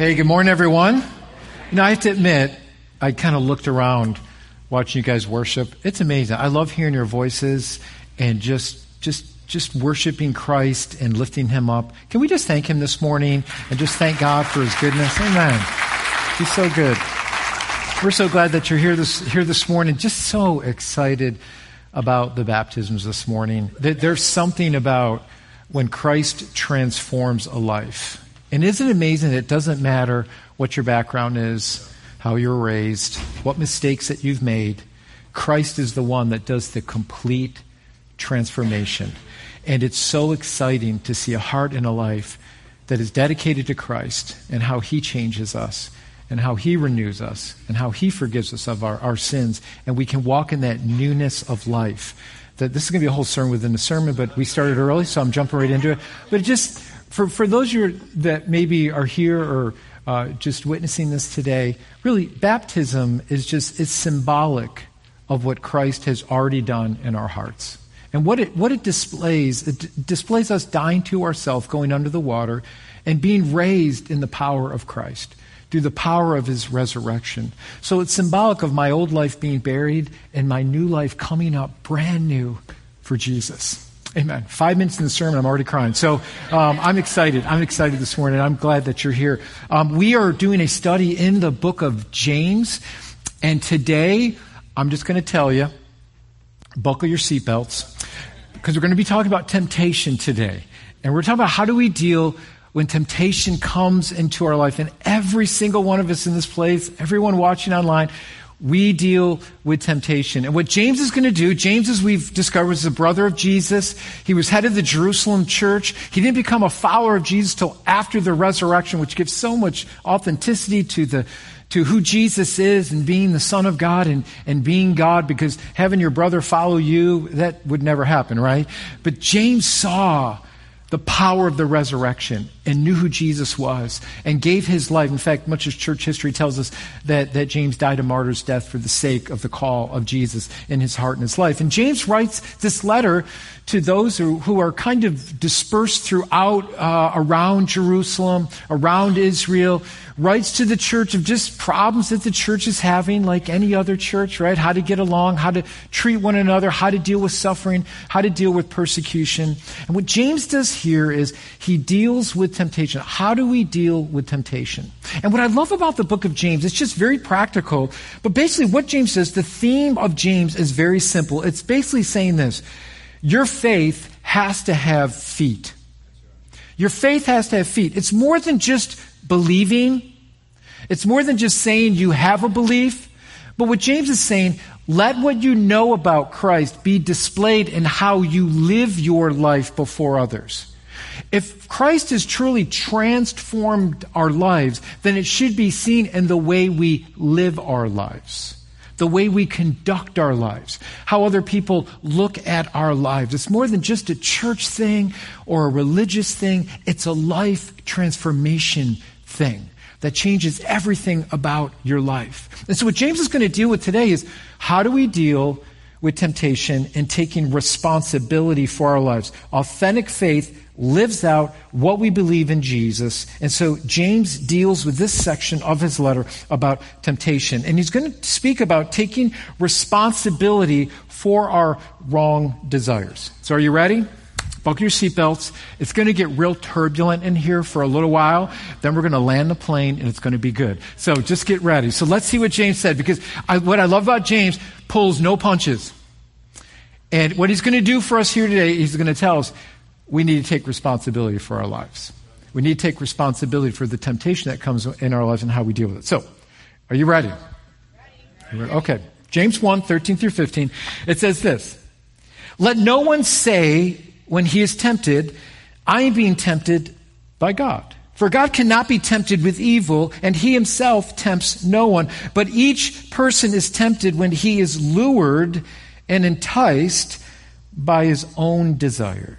Hey, good morning, everyone. You I have to admit, I kind of looked around watching you guys worship. It's amazing. I love hearing your voices and just, just, just worshiping Christ and lifting Him up. Can we just thank Him this morning and just thank God for His goodness? Amen. He's so good. We're so glad that you're here this, here this morning. Just so excited about the baptisms this morning. There's something about when Christ transforms a life. And isn't it amazing that it doesn't matter what your background is, how you're raised, what mistakes that you've made? Christ is the one that does the complete transformation. And it's so exciting to see a heart and a life that is dedicated to Christ and how He changes us and how He renews us and how He forgives us of our, our sins. And we can walk in that newness of life. That this is going to be a whole sermon within the sermon, but we started early, so I'm jumping right into it. But just for, for those you that maybe are here or uh, just witnessing this today, really, baptism is just, it's symbolic of what Christ has already done in our hearts. And what it, what it displays, it d- displays us dying to ourselves, going under the water, and being raised in the power of Christ, through the power of his resurrection. So it's symbolic of my old life being buried and my new life coming up brand new for Jesus. Amen. Five minutes in the sermon, I'm already crying. So um, I'm excited. I'm excited this morning. I'm glad that you're here. Um, we are doing a study in the book of James, and today I'm just going to tell you, buckle your seatbelts, because we're going to be talking about temptation today, and we're talking about how do we deal when temptation comes into our life, and every single one of us in this place, everyone watching online, we deal with temptation. And what James is going to do, James, as we've discovered, was the brother of Jesus. He was head of the Jerusalem church. He didn't become a follower of Jesus till after the resurrection, which gives so much authenticity to the to who Jesus is and being the Son of God and, and being God because having your brother follow you, that would never happen, right? But James saw the power of the resurrection and knew who Jesus was and gave his life. In fact, much of church history tells us that, that James died a martyr's death for the sake of the call of Jesus in his heart and his life. And James writes this letter to those who, who are kind of dispersed throughout, uh, around Jerusalem, around Israel, writes to the church of just problems that the church is having, like any other church, right? How to get along, how to treat one another, how to deal with suffering, how to deal with persecution. And what James does here is he deals with temptation. How do we deal with temptation? And what I love about the book of James, it's just very practical. But basically, what James says, the theme of James is very simple. It's basically saying this your faith has to have feet. Your faith has to have feet. It's more than just believing. It's more than just saying you have a belief. But what James is saying, let what you know about Christ be displayed in how you live your life before others. If Christ has truly transformed our lives, then it should be seen in the way we live our lives the way we conduct our lives, how other people look at our lives. It's more than just a church thing or a religious thing, it's a life transformation thing that changes everything about your life. And so, what James is going to deal with today is how do we deal with temptation and taking responsibility for our lives? Authentic faith lives out what we believe in Jesus. And so James deals with this section of his letter about temptation. And he's going to speak about taking responsibility for our wrong desires. So are you ready? Buckle your seatbelts. It's going to get real turbulent in here for a little while. Then we're going to land the plane and it's going to be good. So just get ready. So let's see what James said because I, what I love about James pulls no punches. And what he's going to do for us here today, he's going to tell us we need to take responsibility for our lives. We need to take responsibility for the temptation that comes in our lives and how we deal with it. So, are you ready? ready? Okay. James 1, 13 through 15. It says this. Let no one say when he is tempted, I am being tempted by God. For God cannot be tempted with evil, and he himself tempts no one. But each person is tempted when he is lured and enticed by his own desire.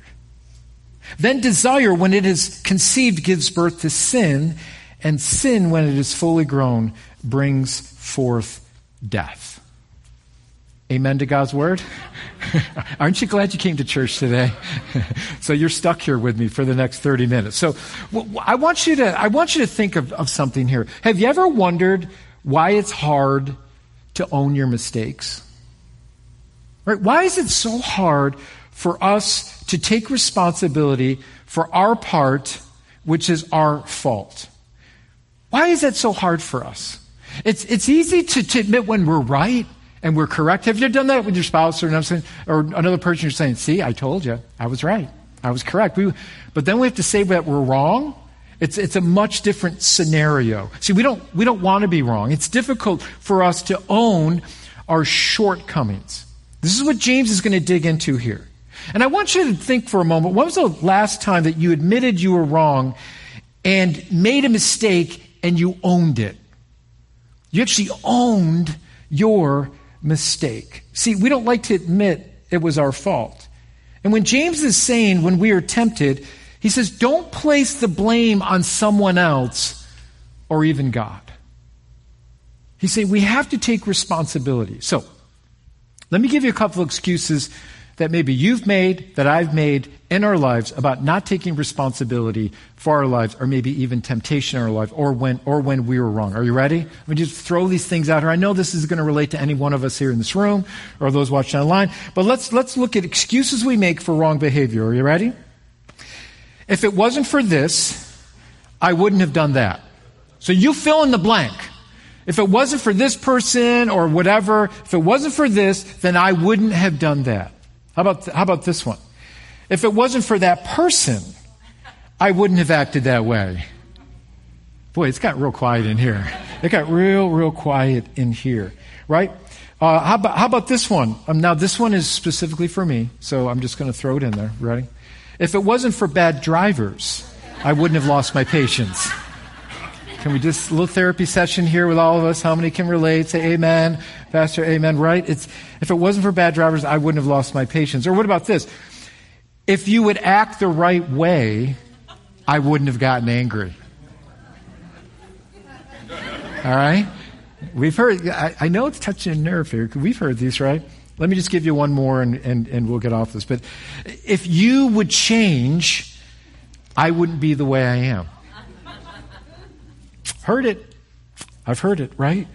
Then desire, when it is conceived, gives birth to sin, and sin, when it is fully grown, brings forth death. Amen to God's word? Aren't you glad you came to church today? so you're stuck here with me for the next 30 minutes. So I want you to, I want you to think of, of something here. Have you ever wondered why it's hard to own your mistakes? Right? Why is it so hard for us to take responsibility for our part, which is our fault? Why is that so hard for us? It's, it's easy to, to admit when we're right and we're correct. Have you done that with your spouse or another, or another person? You're saying, "See, I told you, I was right, I was correct." We, but then we have to say that we're wrong. It's, it's a much different scenario. See, we don't we don't want to be wrong. It's difficult for us to own our shortcomings. This is what James is going to dig into here. And I want you to think for a moment. When was the last time that you admitted you were wrong and made a mistake and you owned it? You actually owned your mistake. See, we don't like to admit it was our fault. And when James is saying when we are tempted, he says, don't place the blame on someone else or even God. He's saying we have to take responsibility. So, let me give you a couple of excuses that maybe you've made, that I've made in our lives about not taking responsibility for our lives, or maybe even temptation in our life, or when, or when we were wrong. Are you ready? Let me just throw these things out here. I know this is going to relate to any one of us here in this room, or those watching online, but let's, let's look at excuses we make for wrong behavior. Are you ready? If it wasn't for this, I wouldn't have done that. So you fill in the blank. If it wasn't for this person or whatever, if it wasn't for this, then I wouldn't have done that. How about, how about this one? If it wasn't for that person, I wouldn't have acted that way. Boy, it's got real quiet in here. It got real, real quiet in here, right? Uh, how, about, how about this one? Um, now, this one is specifically for me, so I'm just going to throw it in there. Ready? If it wasn't for bad drivers, I wouldn't have lost my patience. Can we just a little therapy session here with all of us? How many can relate? Say amen, Pastor, amen, right? It's, if it wasn't for bad drivers, I wouldn't have lost my patience. Or what about this? If you would act the right way, I wouldn't have gotten angry. All right? We've heard, I, I know it's touching a nerve here. We've heard these, right? Let me just give you one more and, and, and we'll get off this. But if you would change, I wouldn't be the way I am. Heard it. I've heard it, right?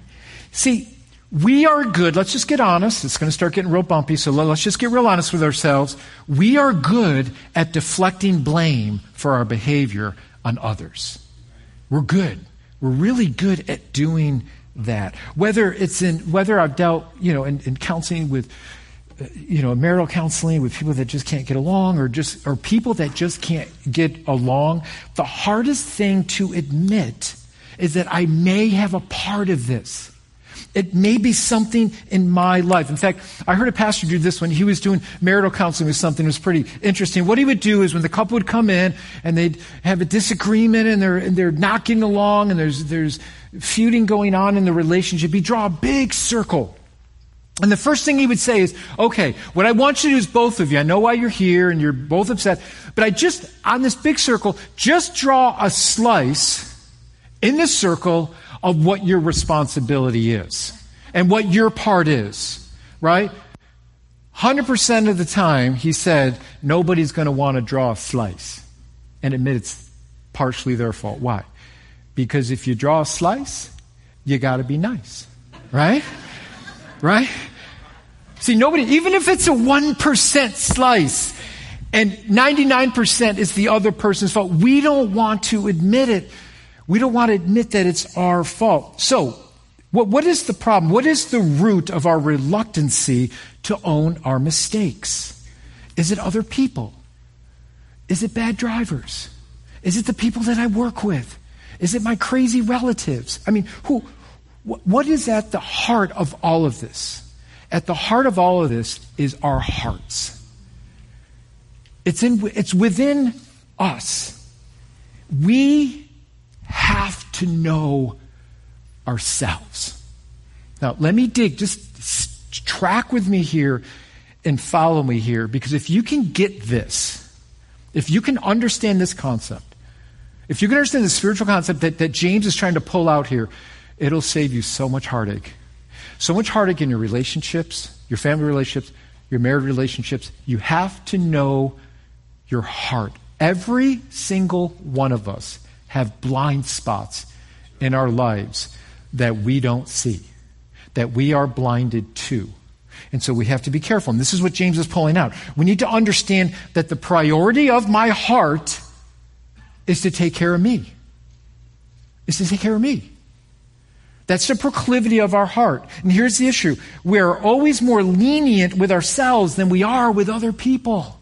See, we are good. Let's just get honest. It's going to start getting real bumpy, so let's just get real honest with ourselves. We are good at deflecting blame for our behavior on others. We're good. We're really good at doing that. Whether it's in, whether I've dealt, you know, in, in counseling with, uh, you know, marital counseling with people that just can't get along or just, or people that just can't get along, the hardest thing to admit is that I may have a part of this. It may be something in my life. In fact, I heard a pastor do this when he was doing marital counseling with something that was pretty interesting. What he would do is when the couple would come in and they'd have a disagreement and they're, and they're not getting along and there's, there's feuding going on in the relationship, he'd draw a big circle. And the first thing he would say is, okay, what I want you to do is both of you, I know why you're here and you're both upset, but I just, on this big circle, just draw a slice in the circle of what your responsibility is and what your part is, right? 100% of the time, he said, nobody's going to want to draw a slice and admit it's partially their fault. Why? Because if you draw a slice, you got to be nice, right? right? See, nobody, even if it's a 1% slice and 99% is the other person's fault, we don't want to admit it we don't want to admit that it's our fault. So, what, what is the problem? What is the root of our reluctancy to own our mistakes? Is it other people? Is it bad drivers? Is it the people that I work with? Is it my crazy relatives? I mean, who, what is at the heart of all of this? At the heart of all of this is our hearts. It's, in, it's within us. We have to know ourselves. Now, let me dig, just track with me here and follow me here, because if you can get this, if you can understand this concept, if you can understand the spiritual concept that, that James is trying to pull out here, it'll save you so much heartache. So much heartache in your relationships, your family relationships, your married relationships. You have to know your heart. Every single one of us have blind spots in our lives that we don't see, that we are blinded to. And so we have to be careful. And this is what James is pulling out. We need to understand that the priority of my heart is to take care of me. Is to take care of me. That's the proclivity of our heart. And here's the issue. We are always more lenient with ourselves than we are with other people.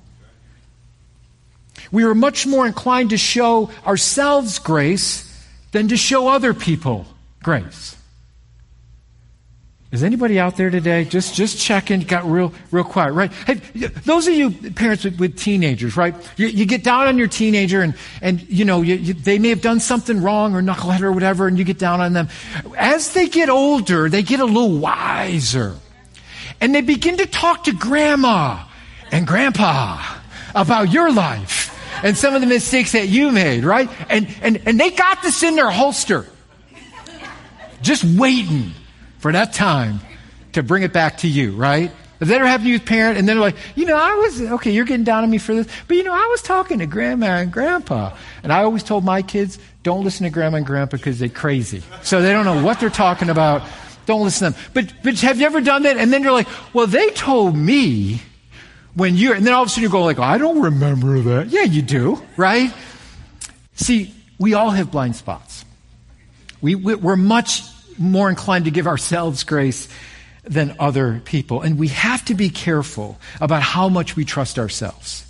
We are much more inclined to show ourselves grace than to show other people grace. Is anybody out there today? Just just checking. Got real real quiet, right? Hey, those of you parents with, with teenagers, right? You, you, get down on your teenager, and and you know you, you, they may have done something wrong or knucklehead or whatever, and you get down on them. As they get older, they get a little wiser, and they begin to talk to grandma and grandpa about your life and some of the mistakes that you made, right? And and and they got this in their holster, just waiting for that time to bring it back to you, right? If that ever happened to you with parent, and then they're like, you know, I was, okay, you're getting down on me for this, but you know, I was talking to grandma and grandpa. And I always told my kids, don't listen to grandma and grandpa because they're crazy. So they don't know what they're talking about. Don't listen to them. But, but have you ever done that? And then you're like, well, they told me when you're, and then all of a sudden you go like, I don't remember that. Yeah, you do, right? See, we all have blind spots. We, we're much more inclined to give ourselves grace than other people. And we have to be careful about how much we trust ourselves.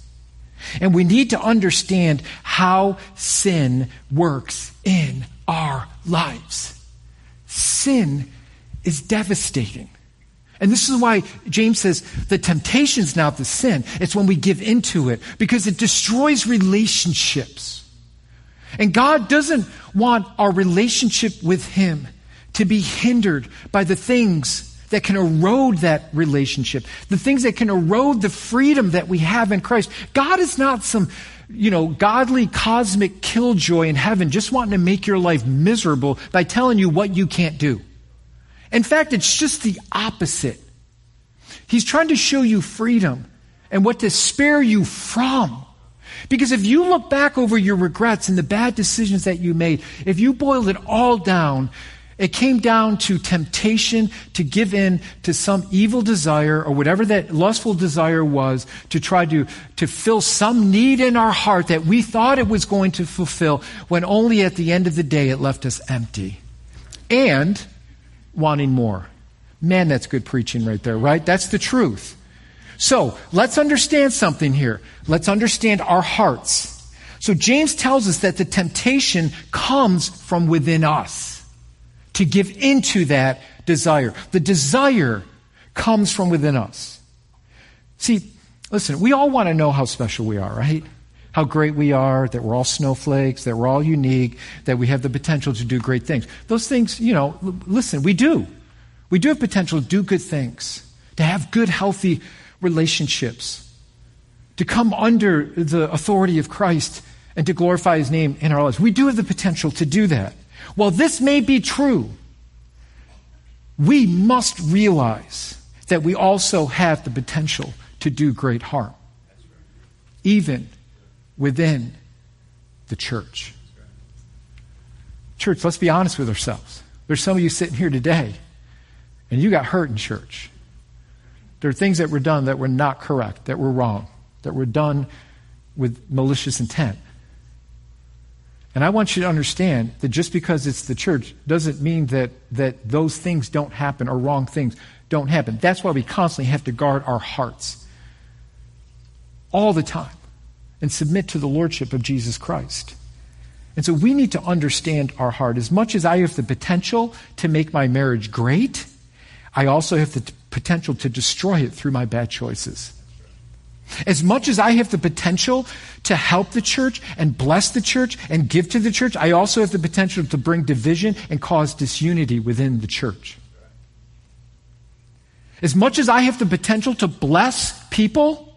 And we need to understand how sin works in our lives. Sin is devastating. And this is why James says the temptation is not the sin. It's when we give into it because it destroys relationships. And God doesn't want our relationship with Him to be hindered by the things that can erode that relationship, the things that can erode the freedom that we have in Christ. God is not some, you know, godly cosmic killjoy in heaven just wanting to make your life miserable by telling you what you can't do. In fact, it's just the opposite. He's trying to show you freedom and what to spare you from. Because if you look back over your regrets and the bad decisions that you made, if you boiled it all down, it came down to temptation to give in to some evil desire or whatever that lustful desire was to try to, to fill some need in our heart that we thought it was going to fulfill when only at the end of the day it left us empty and wanting more. Man, that's good preaching right there, right? That's the truth. So let's understand something here. Let's understand our hearts. So James tells us that the temptation comes from within us to give into that desire. The desire comes from within us. See, listen, we all want to know how special we are, right? How great we are, that we're all snowflakes, that we're all unique, that we have the potential to do great things. Those things, you know, listen, we do. We do have potential to do good things, to have good, healthy relationships, to come under the authority of Christ and to glorify His name in our lives. We do have the potential to do that. While this may be true, we must realize that we also have the potential to do great harm, even within the church. Church, let's be honest with ourselves. There's some of you sitting here today, and you got hurt in church. There are things that were done that were not correct, that were wrong, that were done with malicious intent. And I want you to understand that just because it's the church doesn't mean that, that those things don't happen or wrong things don't happen. That's why we constantly have to guard our hearts all the time and submit to the lordship of Jesus Christ. And so we need to understand our heart. As much as I have the potential to make my marriage great, I also have the t- potential to destroy it through my bad choices. As much as I have the potential to help the church and bless the church and give to the church, I also have the potential to bring division and cause disunity within the church. As much as I have the potential to bless people,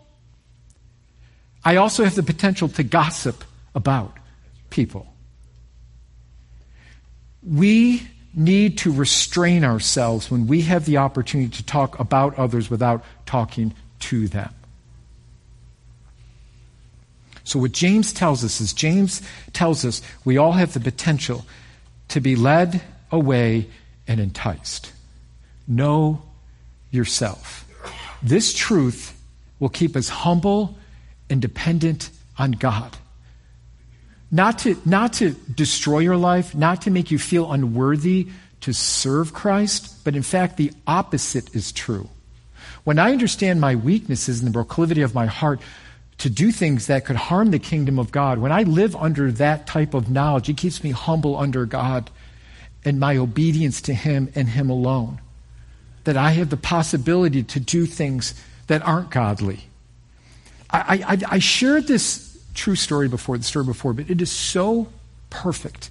I also have the potential to gossip about people. We need to restrain ourselves when we have the opportunity to talk about others without talking to them. So, what James tells us is James tells us we all have the potential to be led away and enticed. Know yourself. This truth will keep us humble and dependent on God. Not to, not to destroy your life, not to make you feel unworthy to serve Christ, but in fact, the opposite is true. When I understand my weaknesses and the proclivity of my heart to do things that could harm the kingdom of God, when I live under that type of knowledge, it keeps me humble under God and my obedience to Him and Him alone. That I have the possibility to do things that aren't godly. I, I, I shared this true story before, the story before, but it is so perfect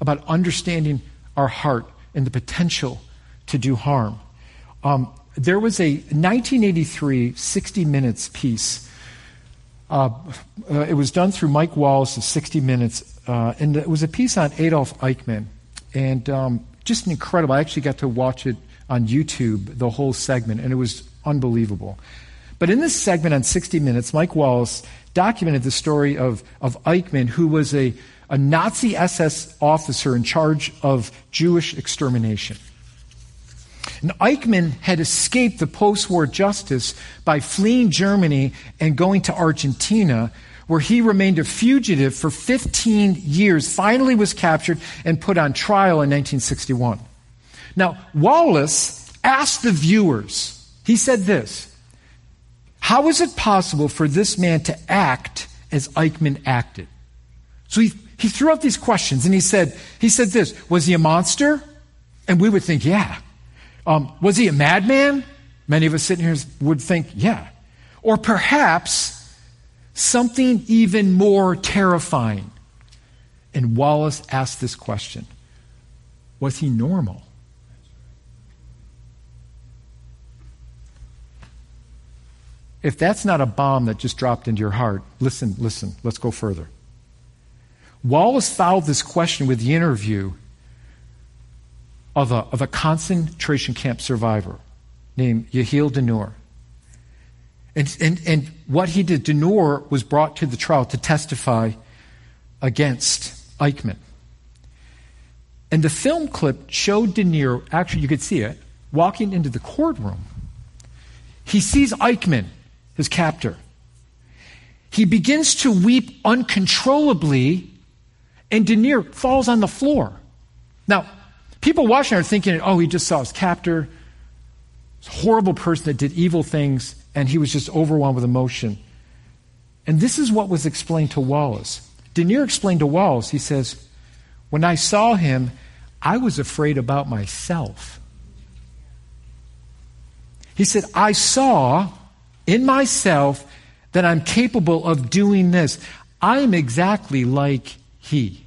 about understanding our heart and the potential to do harm. Um, there was a 1983 60 Minutes piece. Uh, uh, it was done through Mike Wallace of 60 Minutes, uh, and it was a piece on Adolf Eichmann. And um, just incredible. I actually got to watch it on YouTube, the whole segment, and it was unbelievable. But in this segment on 60 Minutes, Mike Wallace documented the story of, of Eichmann, who was a, a Nazi SS officer in charge of Jewish extermination. And Eichmann had escaped the post war justice by fleeing Germany and going to Argentina, where he remained a fugitive for 15 years, finally was captured and put on trial in 1961. Now, Wallace asked the viewers, he said this How is it possible for this man to act as Eichmann acted? So he, he threw out these questions and he said, he said this Was he a monster? And we would think, yeah. Um, was he a madman? Many of us sitting here would think, yeah. Or perhaps something even more terrifying. And Wallace asked this question Was he normal? If that's not a bomb that just dropped into your heart, listen, listen, let's go further. Wallace followed this question with the interview of a, of a concentration camp survivor named Yehiel Denor. And, and, and what he did, Denor was brought to the trial to testify against Eichmann. And the film clip showed Denur, actually, you could see it, walking into the courtroom. He sees Eichmann, his captor. He begins to weep uncontrollably, and Denur falls on the floor. Now, people watching are thinking, oh, he just saw his captor, this horrible person that did evil things and he was just overwhelmed with emotion. And this is what was explained to Wallace. Denur explained to Wallace, he says, When I saw him, I was afraid about myself. He said, I saw in myself that I'm capable of doing this. I am exactly like he.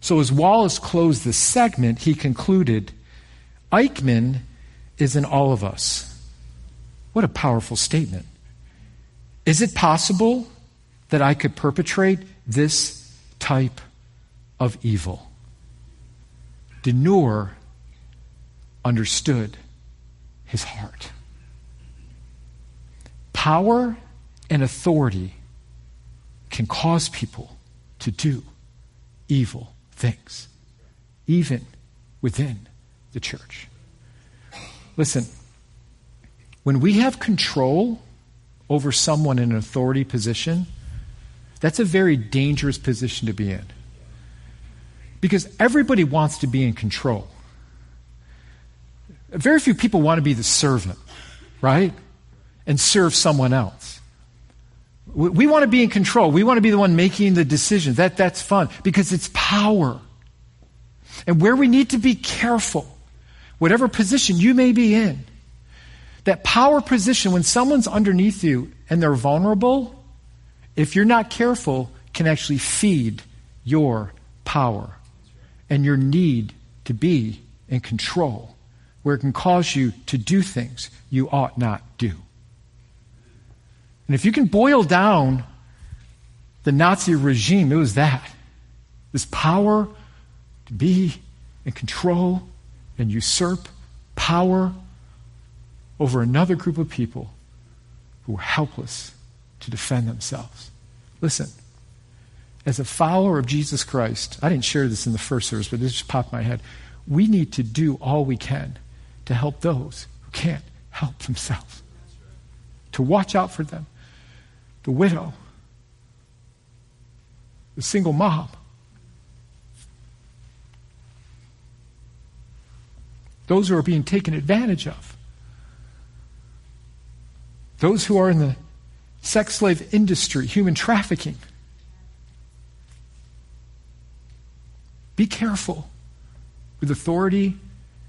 So, as Wallace closed the segment, he concluded Eichmann is in all of us. What a powerful statement. Is it possible that I could perpetrate this type of evil? Denur understood his heart. Power and authority can cause people to do evil things, even within the church. Listen, when we have control over someone in an authority position, that's a very dangerous position to be in. Because everybody wants to be in control. Very few people want to be the servant, right? And serve someone else. We want to be in control. We want to be the one making the decisions. That, that's fun because it's power. And where we need to be careful whatever position you may be in, that power position, when someone's underneath you and they're vulnerable, if you're not careful, can actually feed your power and your need to be in control, where it can cause you to do things you ought not do. And if you can boil down the Nazi regime, it was that. This power to be and control and usurp power over another group of people who are helpless to defend themselves. Listen, as a follower of Jesus Christ, I didn't share this in the first service, but this just popped my head. We need to do all we can to help those who can't help themselves, to watch out for them. The widow, the single mom, those who are being taken advantage of, those who are in the sex slave industry, human trafficking. Be careful with authority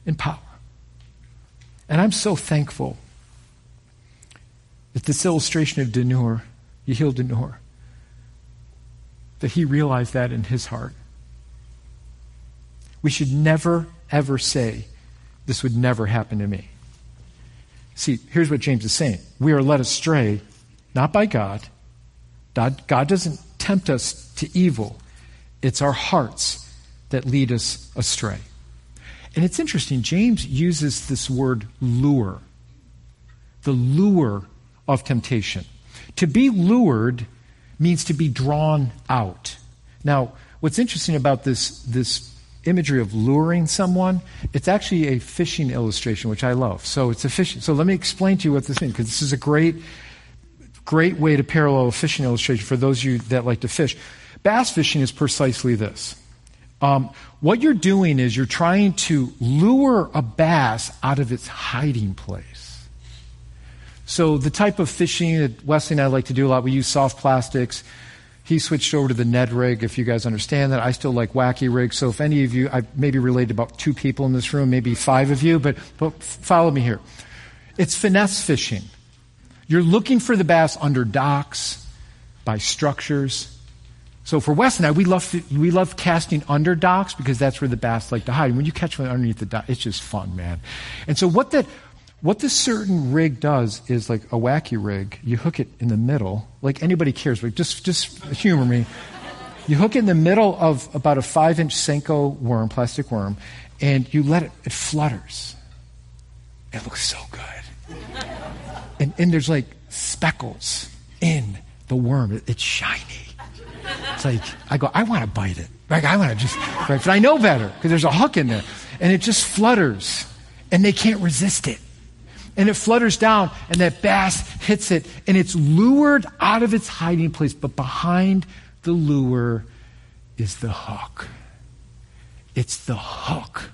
and power. And I'm so thankful that this illustration of Denur, Yehiel Denur, that he realized that in his heart. We should never, ever say, this would never happen to me. See, here's what James is saying. We are led astray, not by God. God, God doesn't tempt us to evil. It's our hearts that lead us astray. And it's interesting, James uses this word lure, the lure of temptation. To be lured means to be drawn out. Now, what's interesting about this, this imagery of luring someone, it's actually a fishing illustration, which I love. So it's a fishing. So let me explain to you what this means, because this is a great, great way to parallel a fishing illustration for those of you that like to fish. Bass fishing is precisely this. Um, what you're doing is you're trying to lure a bass out of its hiding place. So the type of fishing that Wesley and I like to do a lot, we use soft plastics. He switched over to the Ned rig, if you guys understand that. I still like wacky rigs. So if any of you, I maybe related about two people in this room, maybe five of you, but, but follow me here. It's finesse fishing. You're looking for the bass under docks, by structures, so for Wes and I, we love, we love casting under docks because that's where the bass like to hide. And When you catch one underneath the dock, it's just fun, man. And so what that, what this certain rig does is like a wacky rig. You hook it in the middle, like anybody cares, but just, just humor me. You hook it in the middle of about a five inch Senko worm, plastic worm, and you let it, it flutters. It looks so good. And, and there's like speckles in the worm. It, it's shiny. It's like, I go, I want to bite it. Like, I want to just, right? But I know better because there's a hook in there. And it just flutters and they can't resist it. And it flutters down and that bass hits it and it's lured out of its hiding place. But behind the lure is the hook. It's the hook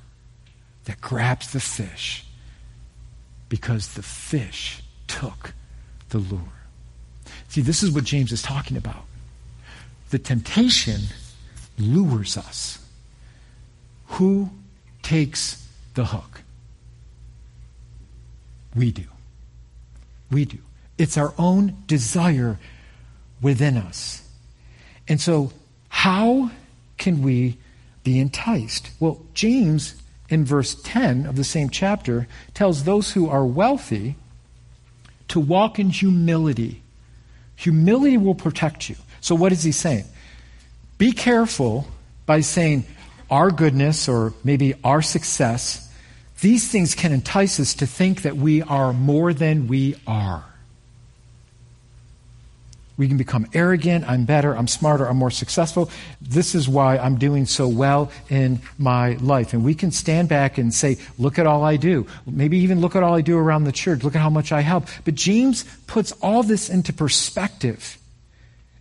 that grabs the fish because the fish took the lure. See, this is what James is talking about the temptation lures us. Who takes the hook? We do. We do. It's our own desire within us. And so, how can we be enticed? Well, James, in verse 10 of the same chapter, tells those who are wealthy to walk in humility. Humility will protect you. So, what is he saying? Be careful by saying our goodness or maybe our success. These things can entice us to think that we are more than we are. We can become arrogant. I'm better. I'm smarter. I'm more successful. This is why I'm doing so well in my life. And we can stand back and say, look at all I do. Maybe even look at all I do around the church. Look at how much I help. But James puts all this into perspective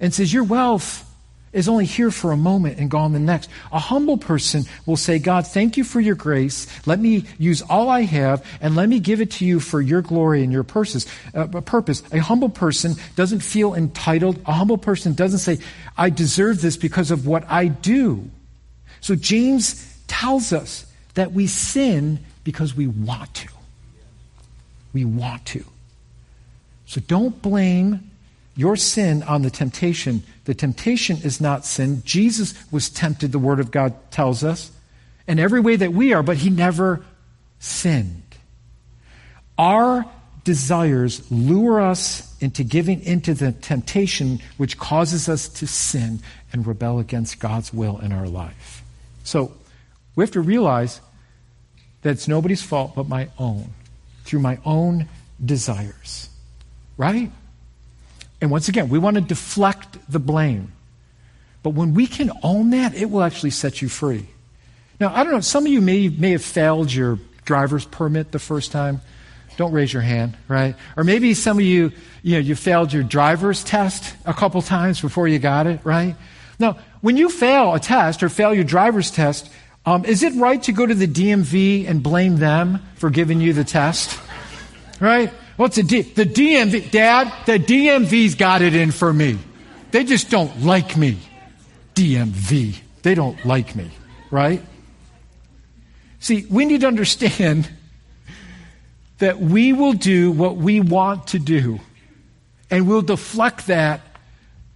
and says, Your wealth is only here for a moment and gone the next. A humble person will say, God, thank you for your grace. Let me use all I have and let me give it to you for your glory and your purpose. Uh, purpose. A humble person doesn't feel entitled. A humble person doesn't say, I deserve this because of what I do. So James tells us that we sin because we want to. We want to. So don't blame your sin on the temptation. The temptation is not sin. Jesus was tempted, the Word of God tells us, in every way that we are, but he never sinned. Our desires lure us into giving into the temptation which causes us to sin, and rebel against God's will in our life. So we have to realize that it's nobody's fault but my own, through my own desires. Right? And once again, we want to deflect the blame. But when we can own that, it will actually set you free. Now, I don't know, some of you may, may have failed your driver's permit the first time. Don't raise your hand, right? Or maybe some of you, you know, you failed your driver's test a couple times before you got it, right? Now, when you fail a test or fail your driver's test, um, is it right to go to the DMV and blame them for giving you the test? Right? What's the D? The DMV, Dad, the DMV's got it in for me. They just don't like me. DMV. They don't like me, right? See, we need to understand that we will do what we want to do, and we'll deflect that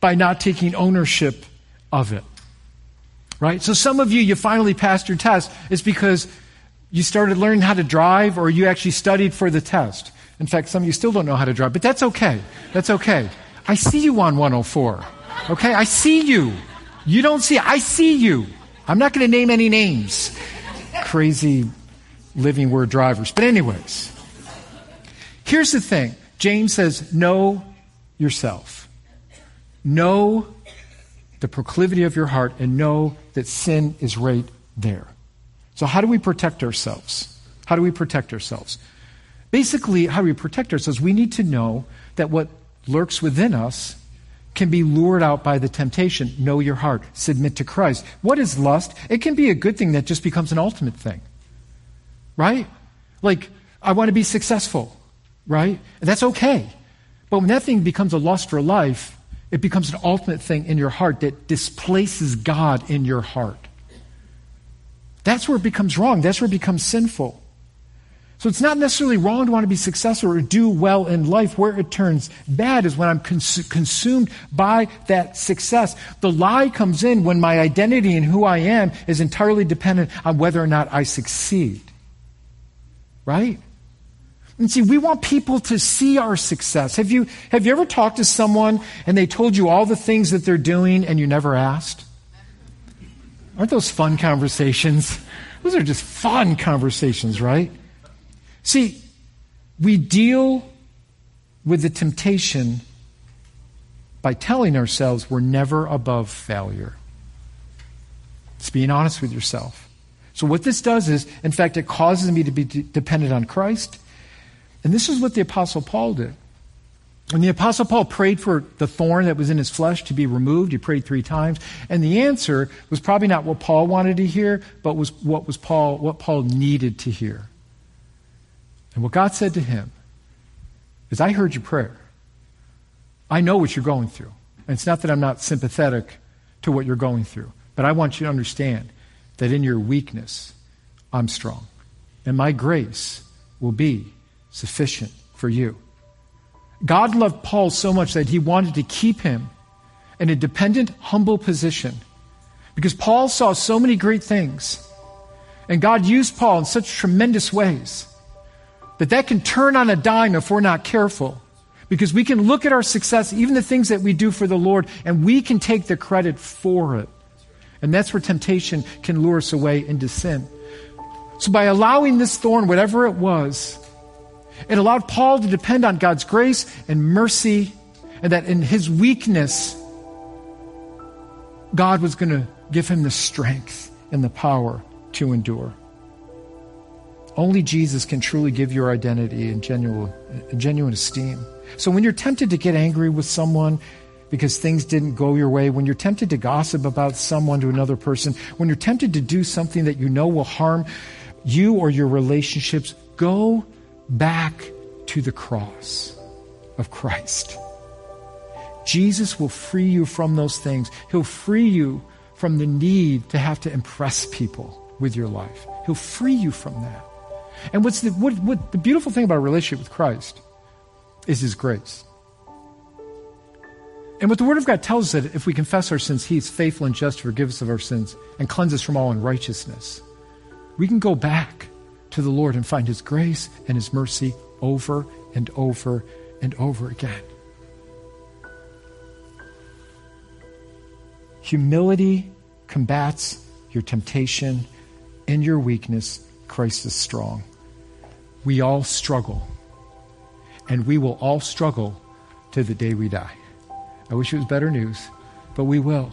by not taking ownership of it. Right? So some of you, you finally passed your test. It's because you started learning how to drive or you actually studied for the test. In fact, some of you still don't know how to drive, but that's okay. That's okay. I see you on 104. Okay? I see you. You don't see, I see you. I'm not going to name any names. Crazy living word drivers. But, anyways, here's the thing James says, know yourself. Know the proclivity of your heart and know that sin is right there. So, how do we protect ourselves? How do we protect ourselves? Basically, how we protect ourselves? We need to know that what lurks within us can be lured out by the temptation. Know your heart. Submit to Christ. What is lust? It can be a good thing that just becomes an ultimate thing. Right? Like, I want to be successful. Right? And that's okay. But when that thing becomes a lust for life, it becomes an ultimate thing in your heart that displaces God in your heart. That's where it becomes wrong. That's where it becomes sinful. So it's not necessarily wrong to want to be successful or do well in life. Where it turns bad is when I'm cons- consumed by that success. The lie comes in when my identity and who I am is entirely dependent on whether or not I succeed. Right? And see, we want people to see our success. Have you, have you ever talked to someone and they told you all the things that they're doing and you never asked? Aren't those fun conversations? Those are just fun conversations, right? See, we deal with the temptation by telling ourselves we're never above failure. It's being honest with yourself. So, what this does is, in fact, it causes me to be dependent on Christ. And this is what the Apostle Paul did. When the Apostle Paul prayed for the thorn that was in his flesh to be removed, he prayed three times. And the answer was probably not what Paul wanted to hear, but was what was Paul, what Paul needed to hear. And what God said to him is, I heard your prayer. I know what you're going through. And it's not that I'm not sympathetic to what you're going through, but I want you to understand that in your weakness, I'm strong. And my grace will be sufficient for you. God loved Paul so much that he wanted to keep him in a dependent, humble position because Paul saw so many great things. And God used Paul in such tremendous ways that that can turn on a dime if we're not careful. Because we can look at our success, even the things that we do for the Lord, and we can take the credit for it. And that's where temptation can lure us away into sin. So by allowing this thorn, whatever it was, it allowed Paul to depend on God's grace and mercy, and that in his weakness, God was going to give him the strength and the power to endure. Only Jesus can truly give your identity and genuine, genuine esteem. So when you're tempted to get angry with someone because things didn't go your way, when you're tempted to gossip about someone to another person, when you're tempted to do something that you know will harm you or your relationships, go back to the cross of Christ. Jesus will free you from those things. He'll free you from the need to have to impress people with your life. He'll free you from that. And what's the, what, what, the beautiful thing about a relationship with Christ is His grace. And what the Word of God tells us that if we confess our sins, He is faithful and just to forgive us of our sins and cleanse us from all unrighteousness. We can go back to the Lord and find His grace and His mercy over and over and over again. Humility combats your temptation. and your weakness, Christ is strong. We all struggle, and we will all struggle to the day we die. I wish it was better news, but we will,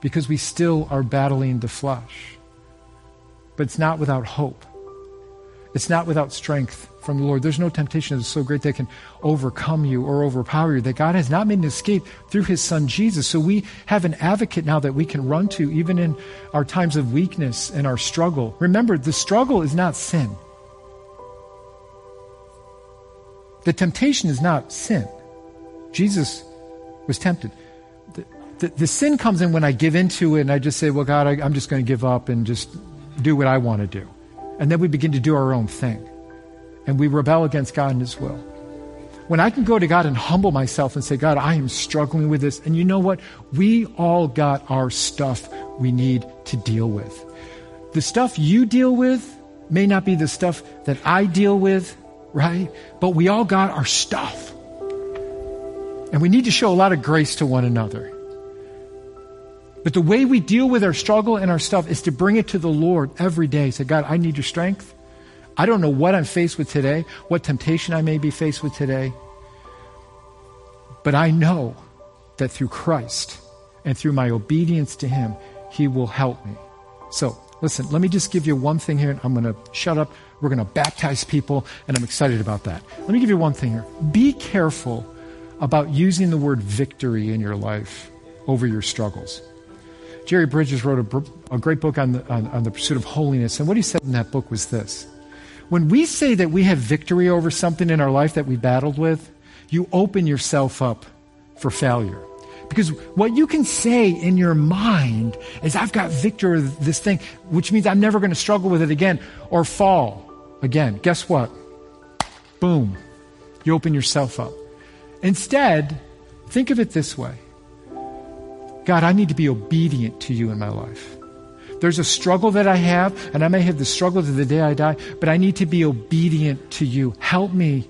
because we still are battling the flesh. But it's not without hope. It's not without strength from the Lord. There's no temptation that's so great that can overcome you or overpower you. That God has not made an escape through his son Jesus. So we have an advocate now that we can run to even in our times of weakness and our struggle. Remember, the struggle is not sin. The temptation is not sin. Jesus was tempted. The, the, the, sin comes in when I give into it and I just say, well, God, I, I'm just going to give up and just do what I want to do. And then we begin to do our own thing and we rebel against God and His will. When I can go to God and humble myself and say, God, I am struggling with this. And you know what? We all got our stuff we need to deal with. The stuff you deal with may not be the stuff that I deal with, right? But we all got our stuff. And we need to show a lot of grace to one another. But the way we deal with our struggle and our stuff is to bring it to the Lord every day. Say, God, I need your strength. I don't know what I'm faced with today, what temptation I may be faced with today. But I know that through Christ and through my obedience to Him, He will help me. So, listen, let me just give you one thing here. I'm going to shut up. We're going to baptize people, and I'm excited about that. Let me give you one thing here. Be careful about using the word victory in your life over your struggles. Jerry Bridges wrote a, a great book on the, on, on the pursuit of holiness, and what he said in that book was this when we say that we have victory over something in our life that we battled with, you open yourself up for failure. Because what you can say in your mind is, I've got victory of this thing, which means I'm never going to struggle with it again or fall again. Guess what? Boom. You open yourself up. Instead, think of it this way God, I need to be obedient to you in my life. There's a struggle that I have, and I may have the struggle to the day I die, but I need to be obedient to you. Help me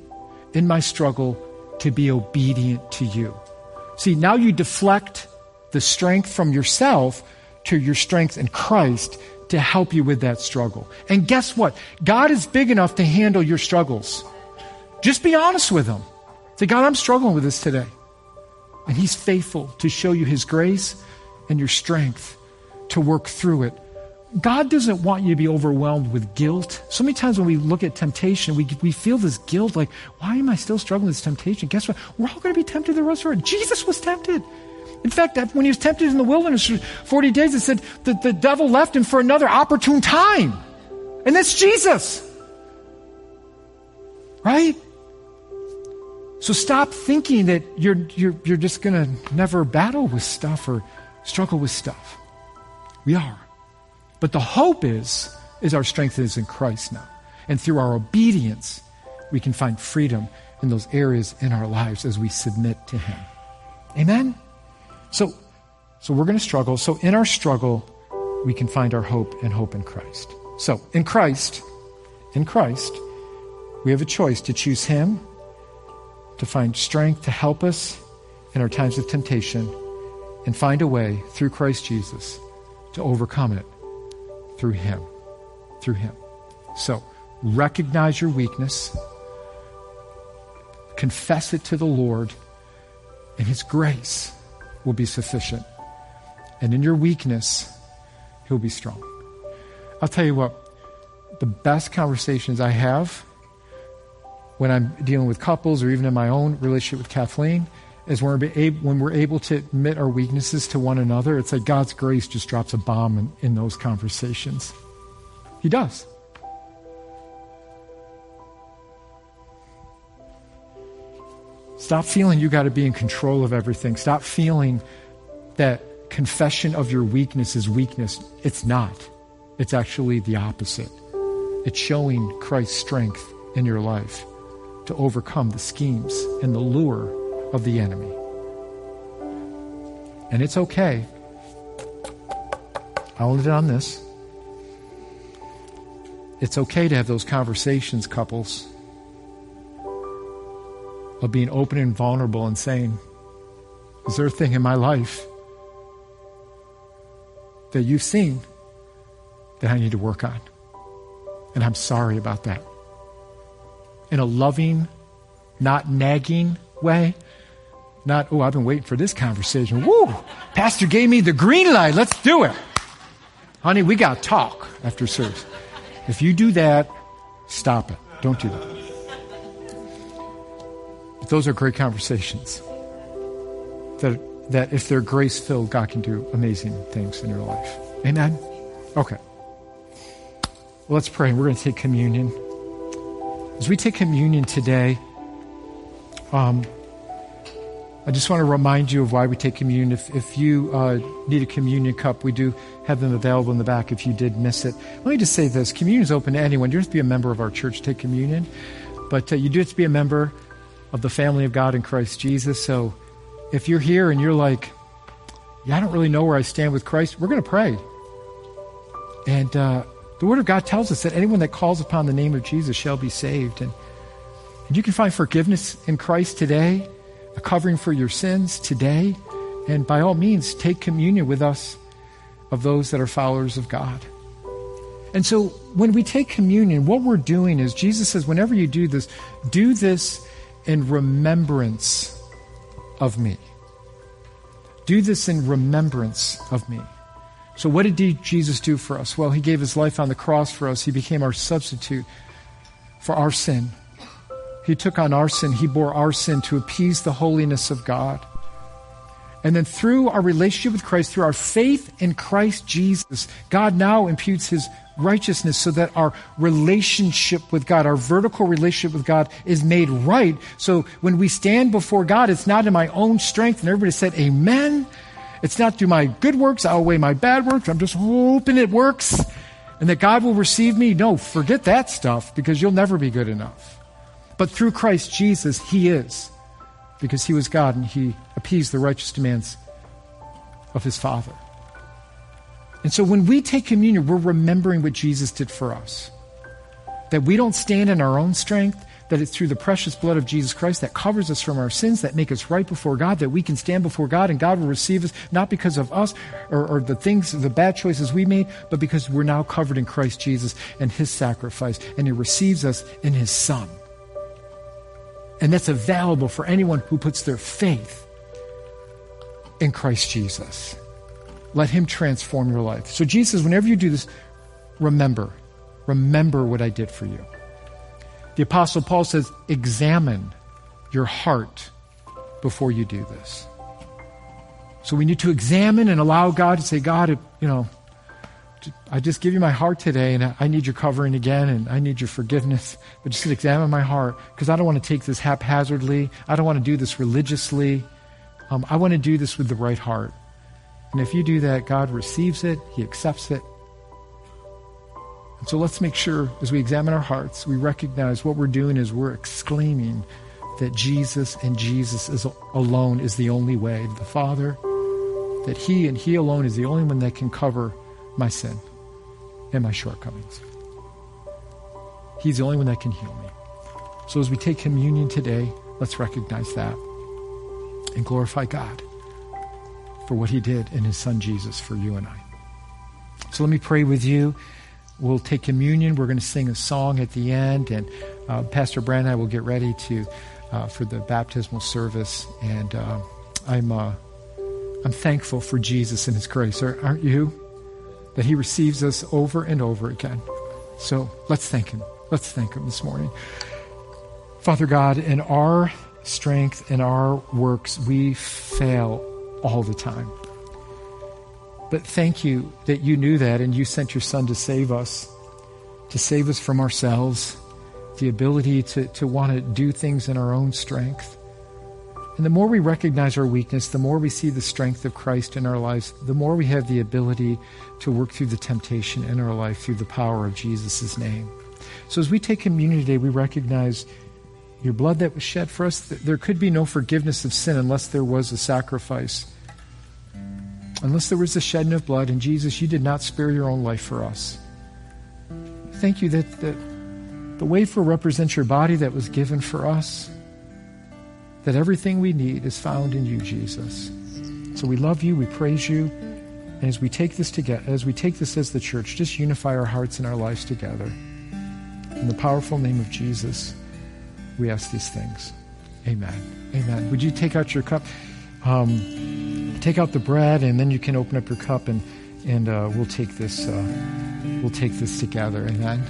in my struggle to be obedient to you. See, now you deflect the strength from yourself to your strength in Christ to help you with that struggle. And guess what? God is big enough to handle your struggles. Just be honest with Him. Say, God, I'm struggling with this today. And He's faithful to show you His grace and your strength to work through it God doesn't want you to be overwhelmed with guilt. So many times when we look at temptation, we, we feel this guilt like, why am I still struggling with this temptation? Guess what? We're all going to be tempted the rest of our Jesus was tempted. In fact, when he was tempted in the wilderness for 40 days, it said that the devil left him for another opportune time. And that's Jesus. Right? So stop thinking that you're, you're, you're just going to never battle with stuff or struggle with stuff. We are. But the hope is, is our strength is in Christ now. And through our obedience, we can find freedom in those areas in our lives as we submit to Him. Amen? So, so we're going to struggle. So in our struggle, we can find our hope and hope in Christ. So in Christ, in Christ, we have a choice to choose Him, to find strength to help us in our times of temptation, and find a way through Christ Jesus to overcome it through Him. Through Him. So, recognize your weakness, confess it to the Lord, and His grace will be sufficient. And in your weakness, He'll be strong. I'll tell you what, the best conversations I have when I'm dealing with couples or even in my own relationship with Kathleen is when we're, able, when we're able to admit our weaknesses to one another. It's like God's grace just drops a bomb in, in those conversations. He does. Stop feeling you got to be in control of everything. Stop feeling that confession of your weakness is weakness. It's not. It's actually the opposite. It's showing Christ's strength in your life to overcome the schemes and the lure of the enemy. And it's okay. I'll end on this. It's okay to have those conversations, couples, of being open and vulnerable and saying, Is there a thing in my life that you've seen that I need to work on. And I'm sorry about that. In a loving, not nagging way, not, oh, I've been waiting for this conversation. Woo! Pastor gave me the green light. Let's do it. Honey, we got to talk after service. If you do that, stop it. Don't do that. But those are great conversations. That, that if they're grace filled, God can do amazing things in your life. Amen? Okay. Well, let's pray. We're going to take communion. As we take communion today, um, I just want to remind you of why we take communion. If, if you uh, need a communion cup, we do have them available in the back if you did miss it. Let me just say this communion is open to anyone. You don't have to be a member of our church to take communion, but uh, you do have to be a member of the family of God in Christ Jesus. So if you're here and you're like, yeah, I don't really know where I stand with Christ, we're going to pray. And uh, the Word of God tells us that anyone that calls upon the name of Jesus shall be saved. And, and you can find forgiveness in Christ today a covering for your sins today. And by all means, take communion with us of those that are followers of God. And so when we take communion, what we're doing is Jesus says, whenever you do this, do this in remembrance of me. Do this in remembrance of me. So, what did Jesus do for us? Well, he gave his life on the cross for us. He became our substitute for our sin. He took on our sin, He bore our sin to appease the holiness of God. And then through our relationship with Christ, through our faith in Christ Jesus, God now imputes His righteousness so that our relationship with God, our vertical relationship with God is made right. So when we stand before God, it's not in my own strength. And everybody said, Amen. It's not through my good works, I'll weigh my bad works. I'm just hoping it works and that God will receive me. No, forget that stuff because you'll never be good enough. But through Christ Jesus, He is, because He was God and He appeased the righteous demands of His Father. And so when we take communion, we're remembering what Jesus did for us. That we don't stand in our own strength, that it's through the precious blood of Jesus Christ that covers us from our sins, that make us right before God, that we can stand before God and God will receive us, not because of us or, or, the things, the bad choices we made, but because we're now covered in Christ Jesus and His sacrifice, and He receives us in His Son. And that's available for anyone who puts their faith in Christ Jesus. Let Him transform your life. So, Jesus, whenever you do this, remember, remember what I did for you. The Apostle Paul says, examine your heart before you do this. So we need to examine and allow God to say, God, you know, I just give you my heart today, and I need your covering again, and I need your forgiveness. But just examine my heart because I don't want to take this haphazardly. I don't want to do this religiously. Um, I want to do this with the right heart. And if you do that, God receives it, He accepts it. And so let's make sure as we examine our hearts, we recognize what we're doing is we're exclaiming that Jesus and Jesus is alone is the only way the Father, that He and He alone is the only one that can cover my sin and my shortcomings. He's the only one that can heal me. So as we take communion today, let's recognize that and glorify God for what he did in his son Jesus for you and I. So let me pray with you. We'll take communion. We're going to sing a song at the end, and uh, Pastor Brand and I will get ready to uh, for the baptismal service. And uh, I'm uh, I'm thankful for Jesus and His grace. Aren't you? That He receives us over and over again. So let's thank Him. Let's thank Him this morning. Father God, in our strength, in our works, we fail all the time. But thank you that you knew that and you sent your Son to save us, to save us from ourselves, the ability to, to want to do things in our own strength. And the more we recognize our weakness, the more we see the strength of Christ in our lives, the more we have the ability to work through the temptation in our life through the power of Jesus' name. So as we take communion today, we recognize your blood that was shed for us. There could be no forgiveness of sin unless there was a sacrifice. Unless there was a shedding of blood. And Jesus, you did not spare your own life for us. Thank you that, that the wafer represents your body that was given for us that everything we need is found in you, Jesus. So we love you, we praise you, And as we take this together, as we take this as the church, just unify our hearts and our lives together. In the powerful name of Jesus, we ask these things. Amen. Amen. Would you take out your cup? Um, take out the bread, and then you can open up your cup, and and uh, we'll take this. Uh, we'll take this together. Amen.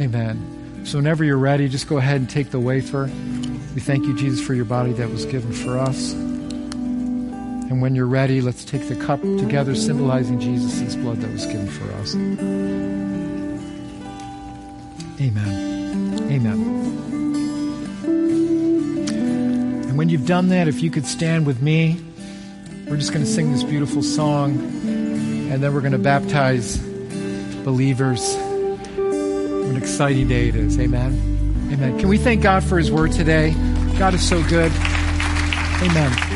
Amen. So whenever you're ready, just go ahead and take the wafer. We thank you, Jesus, for your body that was given for us. And when you're ready, let's take the cup together, symbolizing Jesus' blood that was given for us. Amen. Amen. And when you've done that, if you could stand with me, we're just going to sing this beautiful song, and then we're going to baptize believers. What an exciting day it is. Amen. Amen. Can we thank God for His word today? God is so good. Amen.